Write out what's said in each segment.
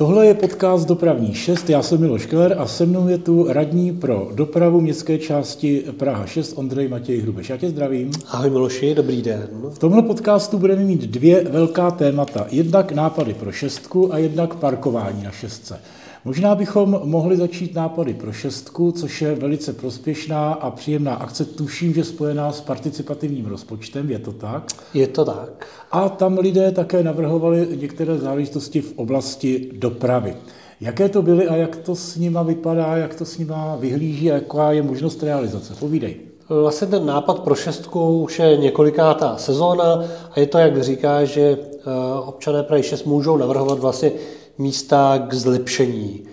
Tohle je podcast Dopravní 6, já jsem Miloš Keller a se mnou je tu radní pro dopravu městské části Praha 6 Ondřej Matěj Hrubeš. Já tě zdravím. Ahoj Miloši, dobrý den. V tomhle podcastu budeme mít dvě velká témata. Jednak nápady pro šestku a jednak parkování na šestce. Možná bychom mohli začít nápady pro šestku, což je velice prospěšná a příjemná akce. Tuším, že spojená s participativním rozpočtem, je to tak? Je to tak. A tam lidé také navrhovali některé záležitosti v oblasti dopravy. Jaké to byly a jak to s nima vypadá, jak to s nima vyhlíží a jaká je možnost realizace? Povídej. Vlastně ten nápad pro šestku už je několikátá sezóna a je to, jak říká, že eh, občané Prahy 6 můžou navrhovat vlastně místa k zlepšení.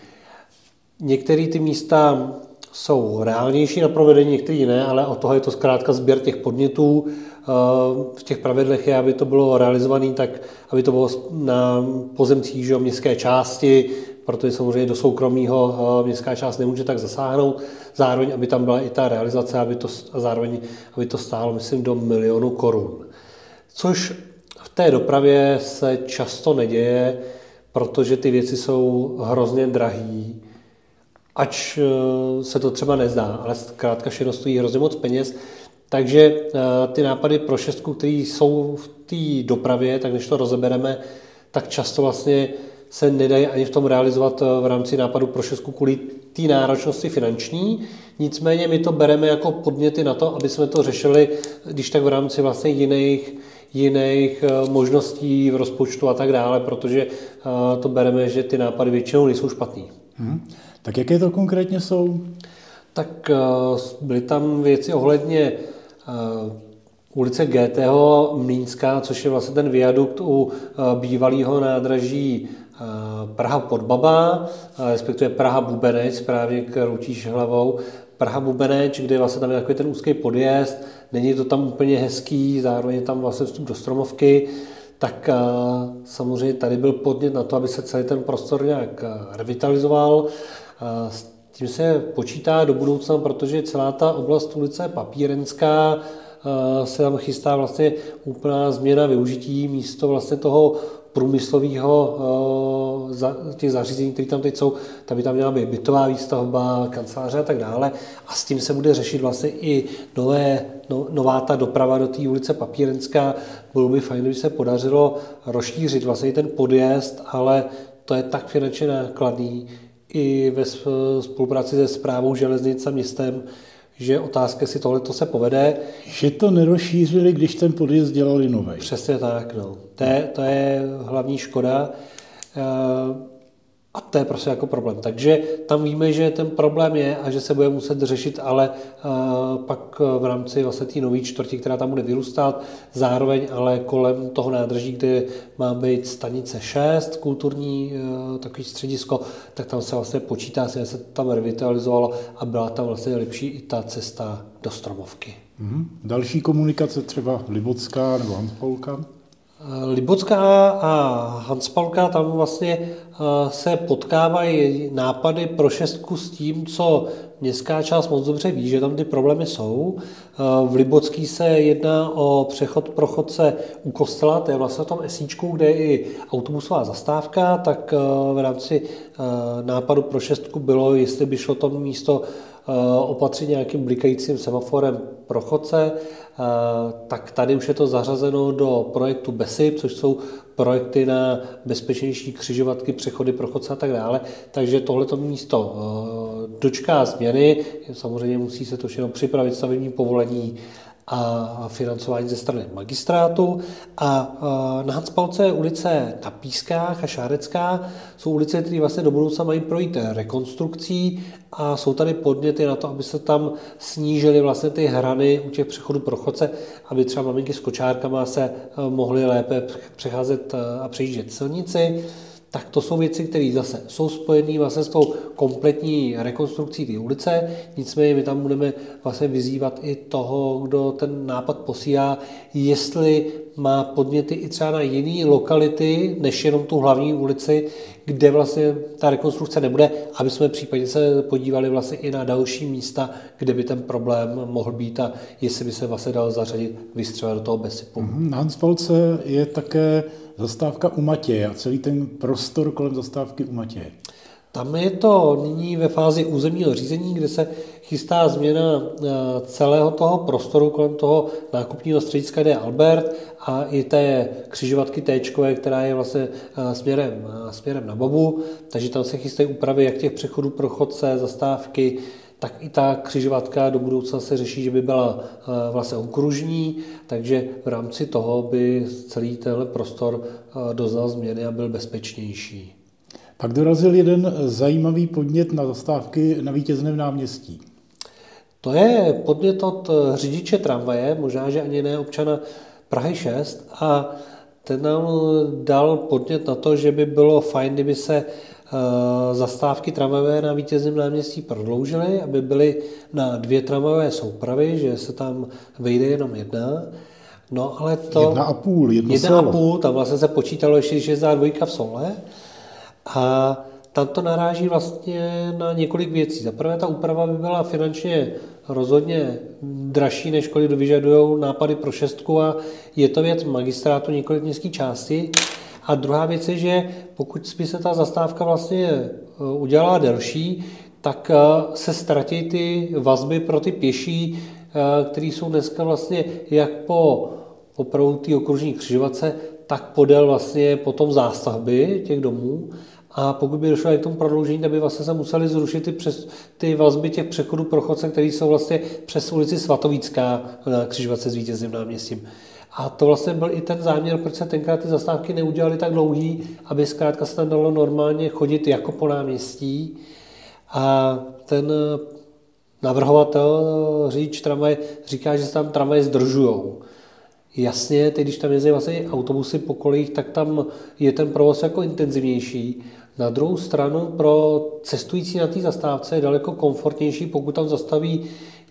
Některé ty místa jsou reálnější na provedení, některé ne, ale o toho je to zkrátka sběr těch podnětů. V těch pravidlech je, aby to bylo realizované tak, aby to bylo na pozemcích že, městské části, protože samozřejmě do soukromého městská část nemůže tak zasáhnout. Zároveň, aby tam byla i ta realizace, aby to, a zároveň, aby to stálo, myslím, do milionu korun. Což v té dopravě se často neděje, protože ty věci jsou hrozně drahý, ač eh, se to třeba nezdá, ale zkrátka všechno stojí hrozně moc peněz. Takže eh, ty nápady pro šestku, které jsou v té dopravě, tak když to rozebereme, tak často vlastně se nedají ani v tom realizovat eh, v rámci nápadu pro šestku kvůli té náročnosti finanční. Nicméně my to bereme jako podněty na to, aby jsme to řešili, když tak v rámci vlastně jiných jiných eh, možností v rozpočtu a tak dále, protože eh, to bereme, že ty nápady většinou nejsou špatný. Hmm. Tak jaké to konkrétně jsou? Tak eh, byly tam věci ohledně ulice GT. Mlínská, což je vlastně ten viadukt u bývalého nádraží Praha pod Baba, respektive Praha Bubenec, správně kroutíš hlavou, Praha Bubeneč, kde vlastně tam je takový ten úzký podjezd, není to tam úplně hezký, zároveň je tam vlastně vstup do stromovky, tak samozřejmě tady byl podnět na to, aby se celý ten prostor nějak revitalizoval. S tím se počítá do budoucna, protože celá ta oblast ulice Papírenská se tam chystá vlastně úplná změna využití místo vlastně toho průmyslového eh, těch zařízení, které tam teď jsou, tak by tam měla být bytová výstavba, kanceláře a tak dále. A s tím se bude řešit vlastně i nové, no, nová ta doprava do té ulice Papírenská. Bylo by fajn, kdyby se podařilo rozšířit vlastně ten podjezd, ale to je tak finančně nákladný i ve spolupráci se zprávou železnic a městem, že otázka, jestli tohle to se povede. Že to nerozšířili, když ten podjezd dělali nový. Přesně tak, no. To je, to je hlavní škoda. Eh, a to je prostě jako problém. Takže tam víme, že ten problém je a že se bude muset řešit, ale uh, pak v rámci vlastně té nové čtvrti, která tam bude vyrůstat, zároveň ale kolem toho nádrží, kde má být stanice 6, kulturní uh, takový středisko, tak tam se vlastně počítá, že se tam revitalizovalo a byla tam vlastně lepší i ta cesta do Stromovky. Mm-hmm. Další komunikace třeba Libotská nebo Hanspolka? Libocká a Hanspalka tam vlastně eh, se potkávají nápady pro šestku s tím, co městská část moc dobře ví, že tam ty problémy jsou. Eh, v Libocký se jedná o přechod pro chodce u kostela, to je vlastně v tom esíčku, kde je i autobusová zastávka, tak eh, v rámci nápadu pro šestku bylo, jestli by šlo to místo opatřit nějakým blikajícím semaforem pro chodce, tak tady už je to zařazeno do projektu BESIP, což jsou projekty na bezpečnější křižovatky, přechody pro chodce a tak dále. Takže tohleto místo dočká změny. Samozřejmě musí se to všechno připravit stavební povolení a financování ze strany magistrátu. A na Hanspalce ulice na Pískách a Šárecká jsou ulice, které vlastně do budoucna mají projít rekonstrukcí a jsou tady podněty na to, aby se tam snížily vlastně ty hrany u těch přechodů pro chodce, aby třeba maminky s kočárkama se mohly lépe přecházet a přejíždět silnici tak to jsou věci, které zase jsou spojené vlastně s tou kompletní rekonstrukcí té ulice, nicméně my tam budeme vlastně vyzývat i toho, kdo ten nápad posílá, jestli má podněty i třeba na jiné lokality, než jenom tu hlavní ulici, kde vlastně ta rekonstrukce nebude, aby jsme případně se podívali vlastně i na další místa, kde by ten problém mohl být a jestli by se vlastně dal zařadit vystřelit do toho besipu. Mm-hmm. Na Hansfalce je také zastávka u Matěje a celý ten prostor kolem zastávky u Matěje? Tam je to nyní ve fázi územního řízení, kde se chystá změna eh, celého toho prostoru kolem toho nákupního střediska, kde je Albert a i té křižovatky T, která je vlastně eh, směrem, eh, směrem na Bobu. Takže tam se chystají úpravy jak těch přechodů pro chodce, zastávky, tak i ta křižovatka do budoucna se řeší, že by byla vlastně okružní, takže v rámci toho by celý tenhle prostor doznal změny a byl bezpečnější. Pak dorazil jeden zajímavý podnět na zastávky na vítězném náměstí. To je podnět od řidiče tramvaje, možná, že ani ne občana Prahy 6 a ten nám dal podnět na to, že by bylo fajn, kdyby se eh, zastávky tramvajové na vítězném náměstí prodloužily, aby byly na dvě tramvajové soupravy, že se tam vejde jenom jedna. No ale to... Jedna a půl, jedno Jedna solo. a půl, tam vlastně se počítalo ještě, že je dvojka v sole. A tam to naráží vlastně na několik věcí. Za prvé, ta úprava by byla finančně rozhodně dražší, než kolik vyžadují nápady pro šestku a je to věc magistrátu několik městských části. A druhá věc je, že pokud by se ta zastávka vlastně e, udělala delší, tak e, se ztratí ty vazby pro ty pěší, e, které jsou dneska vlastně jak po opravdu té okružní křižovatce, tak podél vlastně potom zástavby těch domů. A pokud by došlo k tomu prodloužení, tak by vlastně se museli zrušit ty, přes, ty vazby těch přechodů pro chodce, které jsou vlastně přes ulici Svatovícká na křižovatce s vítězným náměstím. A to vlastně byl i ten záměr, proč se tenkrát ty zastávky neudělaly tak dlouhý, aby zkrátka se tam dalo normálně chodit jako po náměstí. A ten navrhovatel, řidič tramvaj, říká, že se tam tramvaje zdržujou. Jasně, teď když tam jezdí vlastně autobusy po kolejích, tak tam je ten provoz jako intenzivnější. Na druhou stranu pro cestující na té zastávce je daleko komfortnější, pokud tam zastaví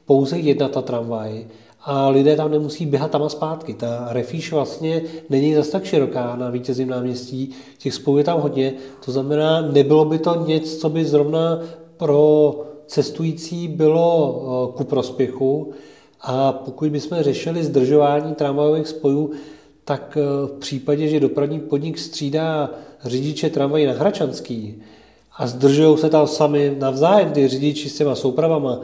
pouze jedna ta tramvaj a lidé tam nemusí běhat tam a zpátky. Ta refíš vlastně není zase tak široká na vítězném náměstí, těch spojů je tam hodně, to znamená, nebylo by to něco, co by zrovna pro cestující bylo eh, ku prospěchu, a pokud bychom řešili zdržování tramvajových spojů, tak eh, v případě, že dopravní podnik střídá řidiče tramvají na Hračanský a zdržují se tam sami navzájem ty řidiči s těma soupravama,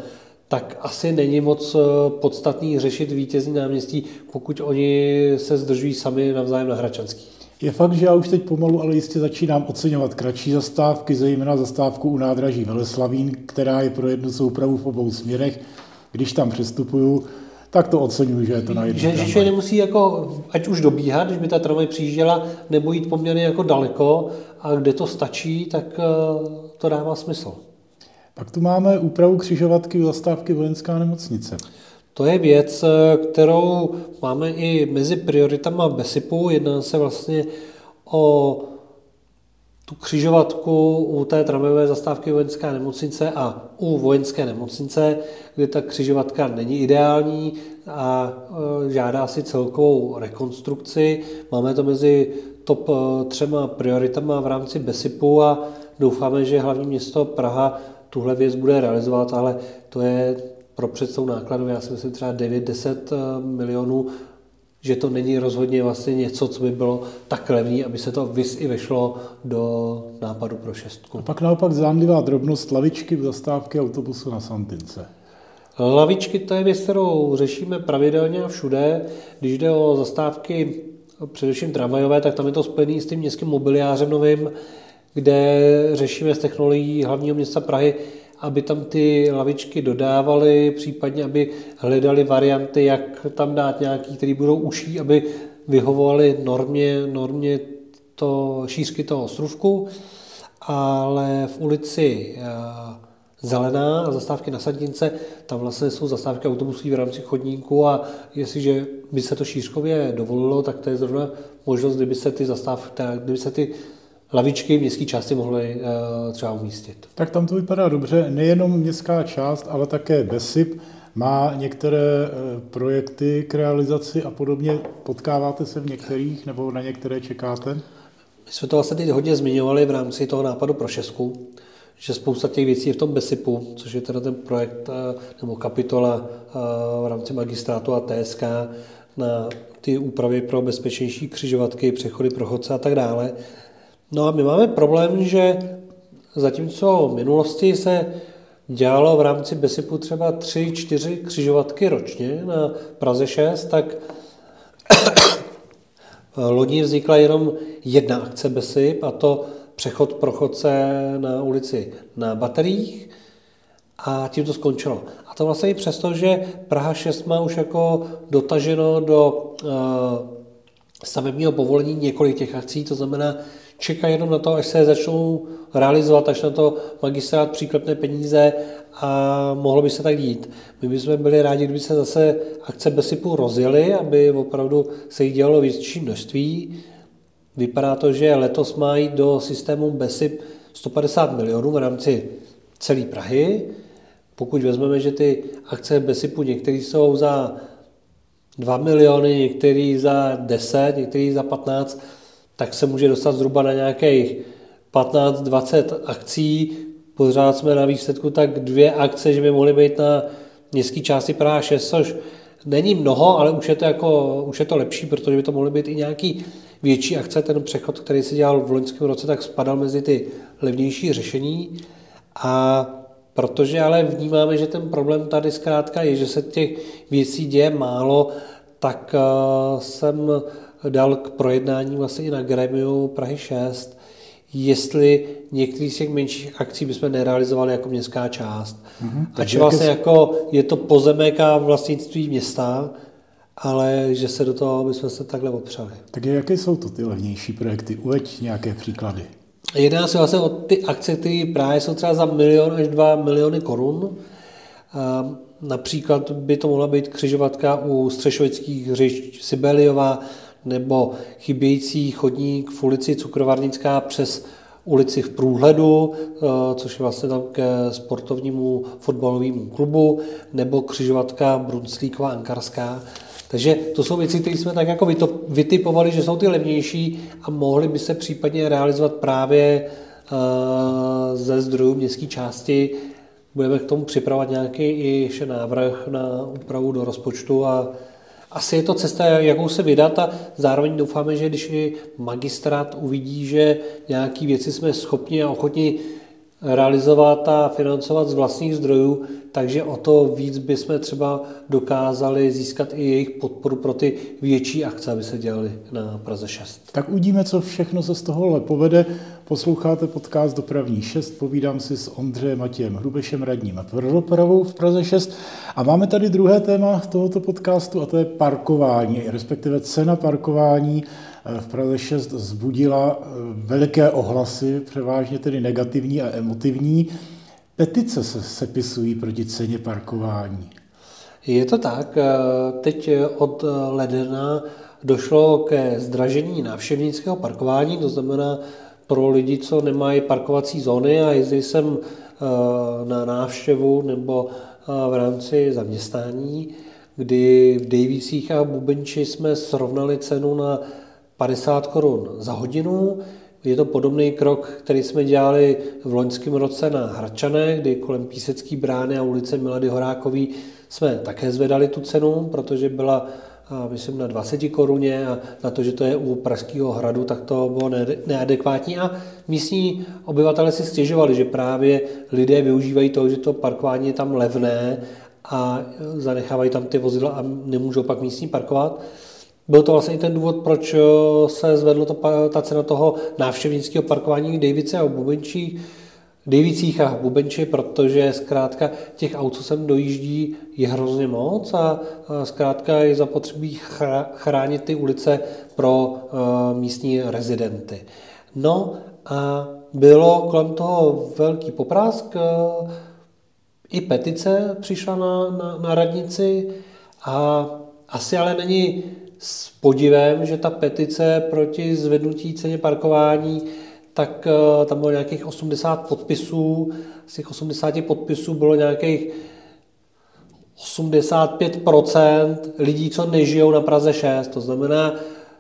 tak asi není moc eh, podstatný řešit vítězní náměstí, pokud oni se zdržují sami navzájem na Hračanský. Je fakt, že já už teď pomalu, ale jistě začínám oceňovat kratší zastávky, zejména zastávku u nádraží Veleslavín, která je pro jednu soupravu v obou směrech. Když tam přestupuju, tak to oceňuji, že je to na jednu Že, že nemusí jako, ať už dobíhat, když by ta tramvaj přijížděla, nebo jít poměrně jako daleko a kde to stačí, tak eh, to dává smysl. Pak tu máme úpravu křižovatky u zastávky vojenská nemocnice. To je věc, eh, kterou máme i mezi prioritama BESIPu. Jedná se vlastně o tu křižovatku u té tramvajové zastávky vojenské nemocnice a u vojenské nemocnice, kde ta křižovatka není ideální a e, žádá si celkovou rekonstrukci. Máme to mezi top e, třema prioritama v rámci BESIPu a doufáme, že hlavní město Praha tuhle věc bude realizovat, ale to je pro představu nákladu, já si myslím třeba 9-10 e, milionů že to není rozhodně vlastně něco, co by bylo tak levný, aby se to vys i vešlo do nápadu pro šestku. A pak naopak zánlivá drobnost lavičky v zastávky autobusu na Santince. Lavičky to je věc, kterou řešíme pravidelně a všude. Když jde o zastávky především tramvajové, tak tam je to spojené s tím městským mobiliářem novým, kde řešíme s technologií hlavního města Prahy aby tam ty lavičky dodávali, případně aby hledali varianty, jak tam dát nějaký, které budou uší, aby vyhovovaly normě, normě to, šířky toho ostrůvku, ale v ulici eh, Zelená a zastávky na Sadince, tam vlastně jsou zastávky autobusů v rámci chodníku a jestliže by se to šířkově dovolilo, tak to je zrovna možnost, kdyby se ty zastávky, kdyby se ty lavičky městské části mohly uh, třeba umístit. Tak tam to vypadá dobře. Nejenom městská část, ale také BESIP má některé uh, projekty k realizaci a podobně. Potkáváte se v některých nebo na některé čekáte? My jsme to vlastně teď hodně zmiňovali v rámci toho nápadu pro Šesku, že spousta těch věcí je v tom BESIPu, což je teda ten projekt uh, nebo kapitola v rámci magistrátu a TSK, na ty úpravy pro bezpečnější křižovatky, přechody pro chodce a tak dále. No a my máme problém, že zatímco v minulosti se dělalo v rámci BESIPu třeba 3-4 křižovatky ročně na Praze 6, tak loni vznikla jenom jedna akce BESIP a to přechod pro chodce na ulici na bateriích a tím to skončilo. A to vlastně i přesto, že Praha 6 má už jako dotaženo do uh, stavebního povolení několik těch akcí, to znamená, čeká jenom na to, až se začnou realizovat, až na to magistrát příklepné peníze a mohlo by se tak dít. My bychom byli rádi, kdyby se zase akce BESIPu rozjeli, aby opravdu se jich dělalo větší množství. Vypadá to, že letos mají do systému BESIP 150 milionů v rámci celé Prahy. Pokud vezmeme, že ty akce BESIPu některé jsou za 2 miliony, některý za 10, některý za 15, tak se může dostat zhruba na nějakých 15-20 akcí. Pořád jsme na výsledku tak dvě akce, že by mohly být na městské části Praha 6, což není mnoho, ale už je to, jako, už je to lepší, protože by to mohly být i nějaký větší akce. Ten přechod, který se dělal v loňském roce, tak spadal mezi ty levnější řešení. A protože ale vnímáme, že ten problém tady zkrátka je, že se těch věcí děje málo, tak uh, jsem dal k projednání vlastně i na gremiu Prahy 6, jestli některý z těch menších akcí bychom nerealizovali jako městská část. Mm-hmm. Takže vlastně jako je to pozemek a vlastnictví města, ale že se do toho bychom se takhle opřeli. Tak jaké jsou to ty levnější projekty? Uveď nějaké příklady. Jedná se vlastně o ty akce, které právě jsou třeba za milion až dva miliony korun. Například by to mohla být křižovatka u střešovických hřišť Sibeliova nebo chybějící chodník v ulici Cukrovarnická přes ulici v Průhledu, eh, což je vlastně tam ke sportovnímu fotbalovému klubu, nebo křižovatka Brunslíková Ankarská. Takže to jsou věci, které jsme tak jako vytipovali, že jsou ty levnější a mohly by se případně realizovat právě eh, ze zdrojů městské části. Budeme k tomu připravovat nějaký i ještě návrh na úpravu do rozpočtu a asi je to cesta, jakou se vydat a zároveň doufáme, že když i magistrát uvidí, že nějaké věci jsme schopni a ochotni realizovat a financovat z vlastních zdrojů, takže o to víc bychom třeba dokázali získat i jejich podporu pro ty větší akce, aby se dělaly na Praze 6. Tak uvidíme, co všechno se z tohohle povede. Posloucháte podcast Dopravní 6, povídám si s Ondřejem Matějem Hrubešem, radním pro dopravu v Praze 6. A máme tady druhé téma tohoto podcastu a to je parkování, respektive cena parkování v Praze 6 zbudila eh, veliké ohlasy, převážně tedy negativní a emotivní. Petice se sepisují proti ceně parkování. Je to tak. Eh, teď od ledna došlo ke zdražení návštěvnického parkování, to znamená pro lidi, co nemají parkovací zóny a jezdí sem eh, na návštěvu nebo v rámci zaměstnání, kdy v Davisích a Bubenči jsme srovnali cenu na 50 korun za hodinu. Je to podobný krok, který jsme dělali v loňském roce na Hradčané, kdy kolem Písecký brány a ulice Milady Horákový jsme také zvedali tu cenu, protože byla myslím na 20 koruně a na to, že to je u Pražského hradu, tak to bylo neadekvátní a místní obyvatele si stěžovali, že právě lidé využívají toho, že to parkování je tam levné a zanechávají tam ty vozidla a nemůžou pak místní parkovat. Byl to vlastně i ten důvod, proč eh, se zvedla to, ta cena toho návštěvnického parkování v Davice a Bubenčích, Davicích a Bubenči, protože zkrátka těch aut, co sem dojíždí, je hrozně moc a zkrátka je zapotřebí chránit ty ulice pro eh, místní rezidenty. No a bylo kolem toho velký poprásk, eh, i petice přišla na, na, na radnici a asi ale není s podivem, že ta petice proti zvednutí ceně parkování, tak eh, tam bylo nějakých 80 podpisů. Z těch 80 podpisů bylo nějakých 85% lidí, co nežijou na Praze 6. To znamená,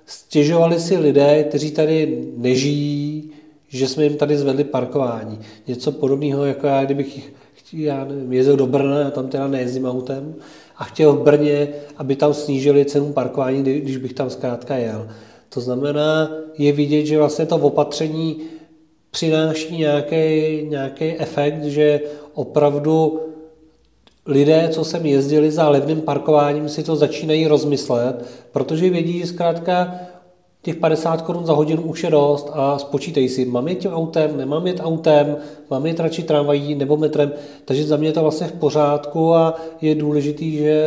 stěžovali si lidé, kteří tady nežijí, že jsme jim tady zvedli parkování. Něco podobného, jako já, kdybych já nevím, jezdil do Brna, a tam teda nejezdím autem, a chtěl v Brně, aby tam snížili cenu parkování, když bych tam zkrátka jel. To znamená, je vidět, že vlastně to opatření přináší nějaký, nějaký efekt, že opravdu lidé, co sem jezdili za levným parkováním, si to začínají rozmyslet, protože vědí, že zkrátka těch 50 korun za hodinu už je dost a spočítej si, mám jet tím autem, nemám jet autem, mám jet radši tramvají nebo metrem, takže za mě je to vlastně v pořádku a je důležitý, že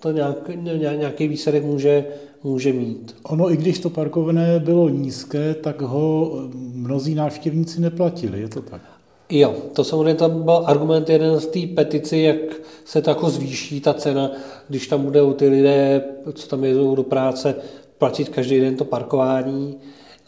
to nějaký, nějaký výsledek může, může mít. Ono, i když to parkované bylo nízké, tak ho mnozí návštěvníci neplatili, je to tak? Jo, to samozřejmě tam byl argument jeden z té petici, jak se to jako zvýší ta cena, když tam budou ty lidé, co tam jezdou do práce, platit každý den to parkování.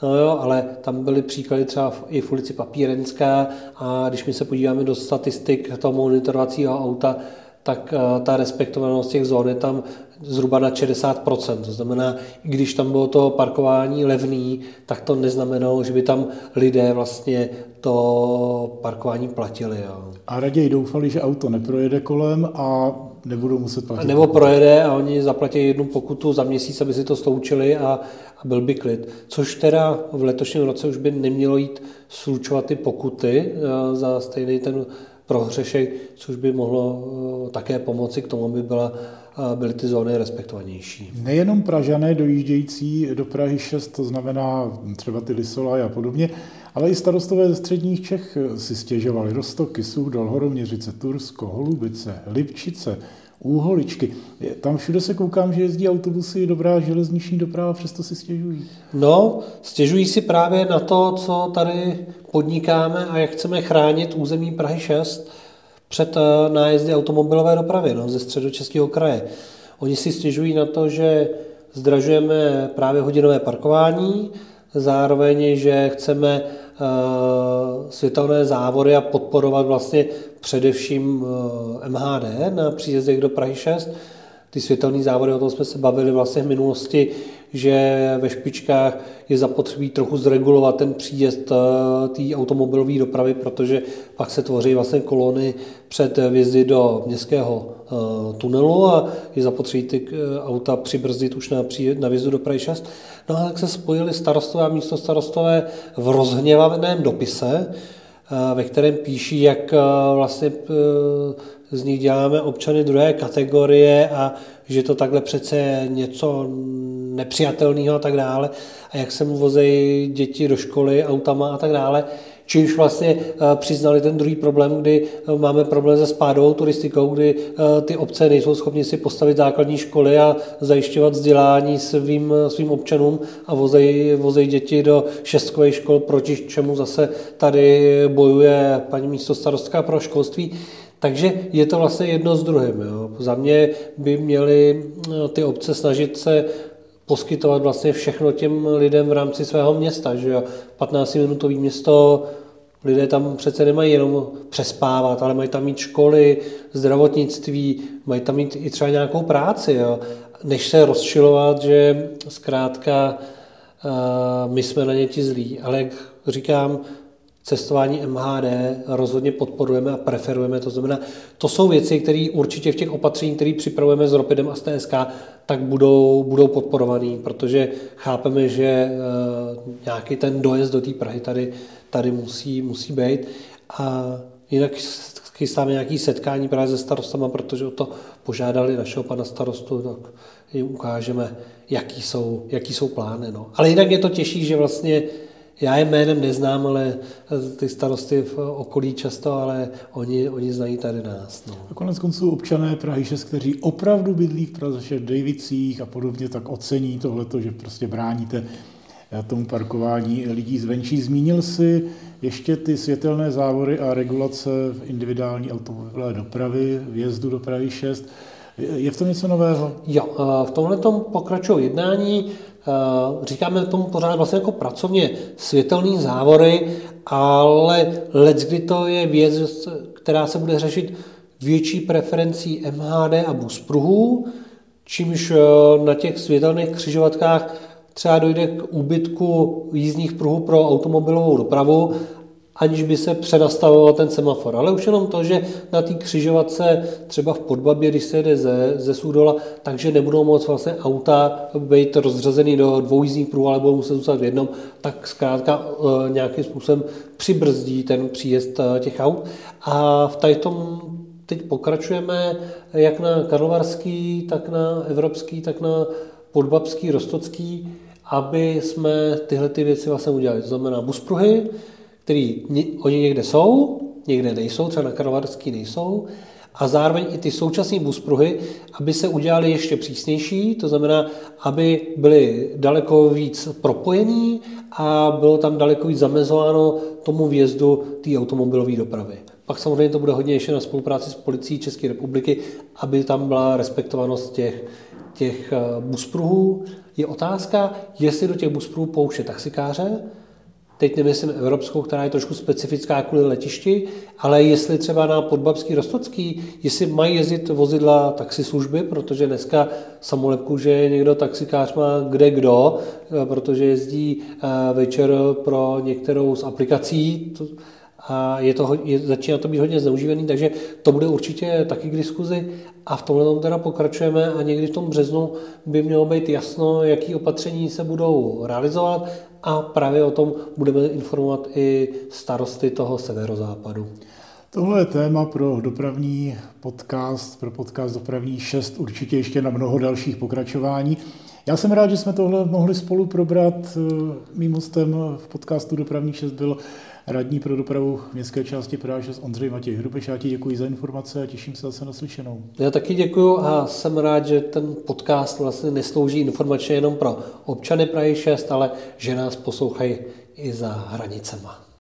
No jo, ale tam byly příklady třeba i v ulici Papírenská a když my se podíváme do statistik toho monitorovacího auta, tak eh, ta respektovanost těch zón je tam zhruba na 60%. To znamená, i když tam bylo to parkování levný, tak to neznamenalo, že by tam lidé vlastně to parkování platili. Jo. A raději doufali, že auto neprojede kolem a nebudou muset platit. Nebo pokutu. projede a oni zaplatí jednu pokutu za měsíc, aby si to sloučili a, a byl by klid. Což teda v letošním roce už by nemělo jít slučovat ty pokuty eh, za stejný ten prohřešek, což by mohlo eh, také pomoci k tomu, aby byla, eh, byly ty zóny respektovanější. Nejenom Pražané dojíždějící do Prahy 6, to znamená třeba ty Lisolaj a podobně, ale i starostové ze středních Čech si stěžovali. Rostoky, Suhdal, Horoměřice, Tursko, Holubice, Lipčice, Úholičky. Tam všude se koukám, že jezdí autobusy, dobrá železniční doprava, přesto si stěžují. No, stěžují si právě na to, co tady podnikáme a jak chceme chránit území Prahy 6 před eh, nájezdy automobilové dopravy no, ze středočeského kraje. Oni si stěžují na to, že zdražujeme právě hodinové parkování, zároveň, že chceme eh, světelné závody a podporovat vlastně především eh, MHD na příjezdech do Prahy 6. Ty světelné závody, o tom jsme se bavili vlastně v minulosti, že ve špičkách je zapotřebí trochu zregulovat ten příjezd eh, té automobilové dopravy, protože pak se tvoří vlastně kolony před vjezdy do městského eh, tunelu a je zapotřebí ty auta přibrzdit už na, příjezd, na vjezdu do Prahy 6. No a tak se spojili starostové a místo starostové v rozhněvaném dopise, ve kterém píší, jak vlastně z nich děláme občany druhé kategorie a že to takhle přece je něco nepřijatelného a tak dále a jak se mu vozejí děti do školy autama a tak dále. Čímž vlastně eh, přiznali ten druhý problém, kdy eh, máme problém se spádovou turistikou, kdy eh, ty obce nejsou schopni si postavit základní školy a zajišťovat vzdělání svým, svým občanům a vozejí, vozejí děti do šestkových škol, proti čemu zase tady bojuje paní místo starostka pro školství. Takže je to vlastně jedno s druhým. Jo. Za mě by měly ty obce snažit se poskytovat vlastně všechno těm lidem v rámci svého města. Že jo? 15-minutový město, lidé tam přece nemají jenom přespávat, ale mají tam mít školy, zdravotnictví, mají tam mít i třeba nějakou práci. Jo? Než se rozčilovat, že zkrátka uh, my jsme na ně ti zlí. Ale jak říkám, cestování MHD rozhodně podporujeme a preferujeme. To znamená, to jsou věci, které určitě v těch opatřeních, které připravujeme s Ropidem a s TSK, tak budou, budou podporovaný, protože chápeme, že e, nějaký ten dojezd do té Prahy tady, tady musí, musí být. A jinak chystáme nějaké setkání právě se starostama, protože o to požádali našeho pana starostu, tak jim ukážeme, jaký jsou, jaký jsou plány. No. Ale jinak je to těžší, že vlastně já je jménem neznám, ale ty starosty v okolí často, ale oni, oni znají tady nás. No. A konec konců občané Prahy 6, kteří opravdu bydlí v Praze, v Davicích a podobně, tak ocení tohleto, že prostě bráníte eh, tomu parkování lidí zvenčí. Zmínil si ještě ty světelné závory a regulace v individuální automobilové dopravy, vjezdu do Prahy 6. Je v tom něco nového? Jo, v tomhle tom pokračují jednání. Eh, říkáme tomu pořád vlastně jako pracovně světelný závory, ale let, kdy to je věc, která se bude řešit větší preferencí MHD a bus pruhů, čímž eh, na těch světelných křižovatkách třeba dojde k úbytku jízdních pruhů pro automobilovou dopravu aniž by se přenastavoval ten semafor. Ale už jenom to, že na té křižovatce třeba v Podbabě, když se jede ze, ze Sudola, takže nebudou moct vlastně auta být rozřazený do dvou jízdních pruhů, ale budou muset zůstat v jednom, tak zkrátka e, nějakým způsobem přibrzdí ten příjezd e, těch aut. A v tady tom teď pokračujeme jak na Karlovarský, tak na Evropský, tak na Podbabský, Rostocký, aby jsme tyhle ty věci vlastně udělali. To znamená buspruhy, který oni někde jsou, někde nejsou, třeba na Karlovarský nejsou, a zároveň i ty současné buspruhy, aby se udělali ještě přísnější, to znamená, aby byly daleko víc propojený a bylo tam daleko víc zamezováno tomu vjezdu té automobilové dopravy. Pak samozřejmě to bude hodně ještě na spolupráci s policií České republiky, aby tam byla respektovanost těch, těch eh, buspruhů. Je otázka, jestli do těch buspruhů pouště taxikáře, teď nemyslím evropskou, která je trošku specifická kvůli letišti, ale jestli třeba na Podbabský Rostocký, jestli mají jezdit vozidla taxislužby, protože dneska samolepku, že někdo taxikář má kde kdo, eh, protože jezdí eh, večer pro některou z aplikací, a je to, je, začíná to být hodně zneužívaný, takže to bude určitě taky k diskuzi a v tomhle tom teda pokračujeme a někdy v tom březnu by mělo být jasno, jaký opatření se budou realizovat a právě o tom budeme informovat i starosty toho severozápadu. Tohle je téma pro dopravní podcast, pro podcast Dopravní 6, určitě ještě na mnoho dalších pokračování. Já jsem rád, že jsme tohle mohli spolu probrat. Mým hostem v podcastu Dopravní 6 byl radní pro dopravu městské části Praha 6 Ondřej Matěj Hrubeš. Já ti děkuji za informace a těším se zase na slyšenou. Já taky děkuji a jsem rád, že ten podcast vlastně neslouží informačně jenom pro občany Prahy 6, ale že nás poslouchají i za hranicema.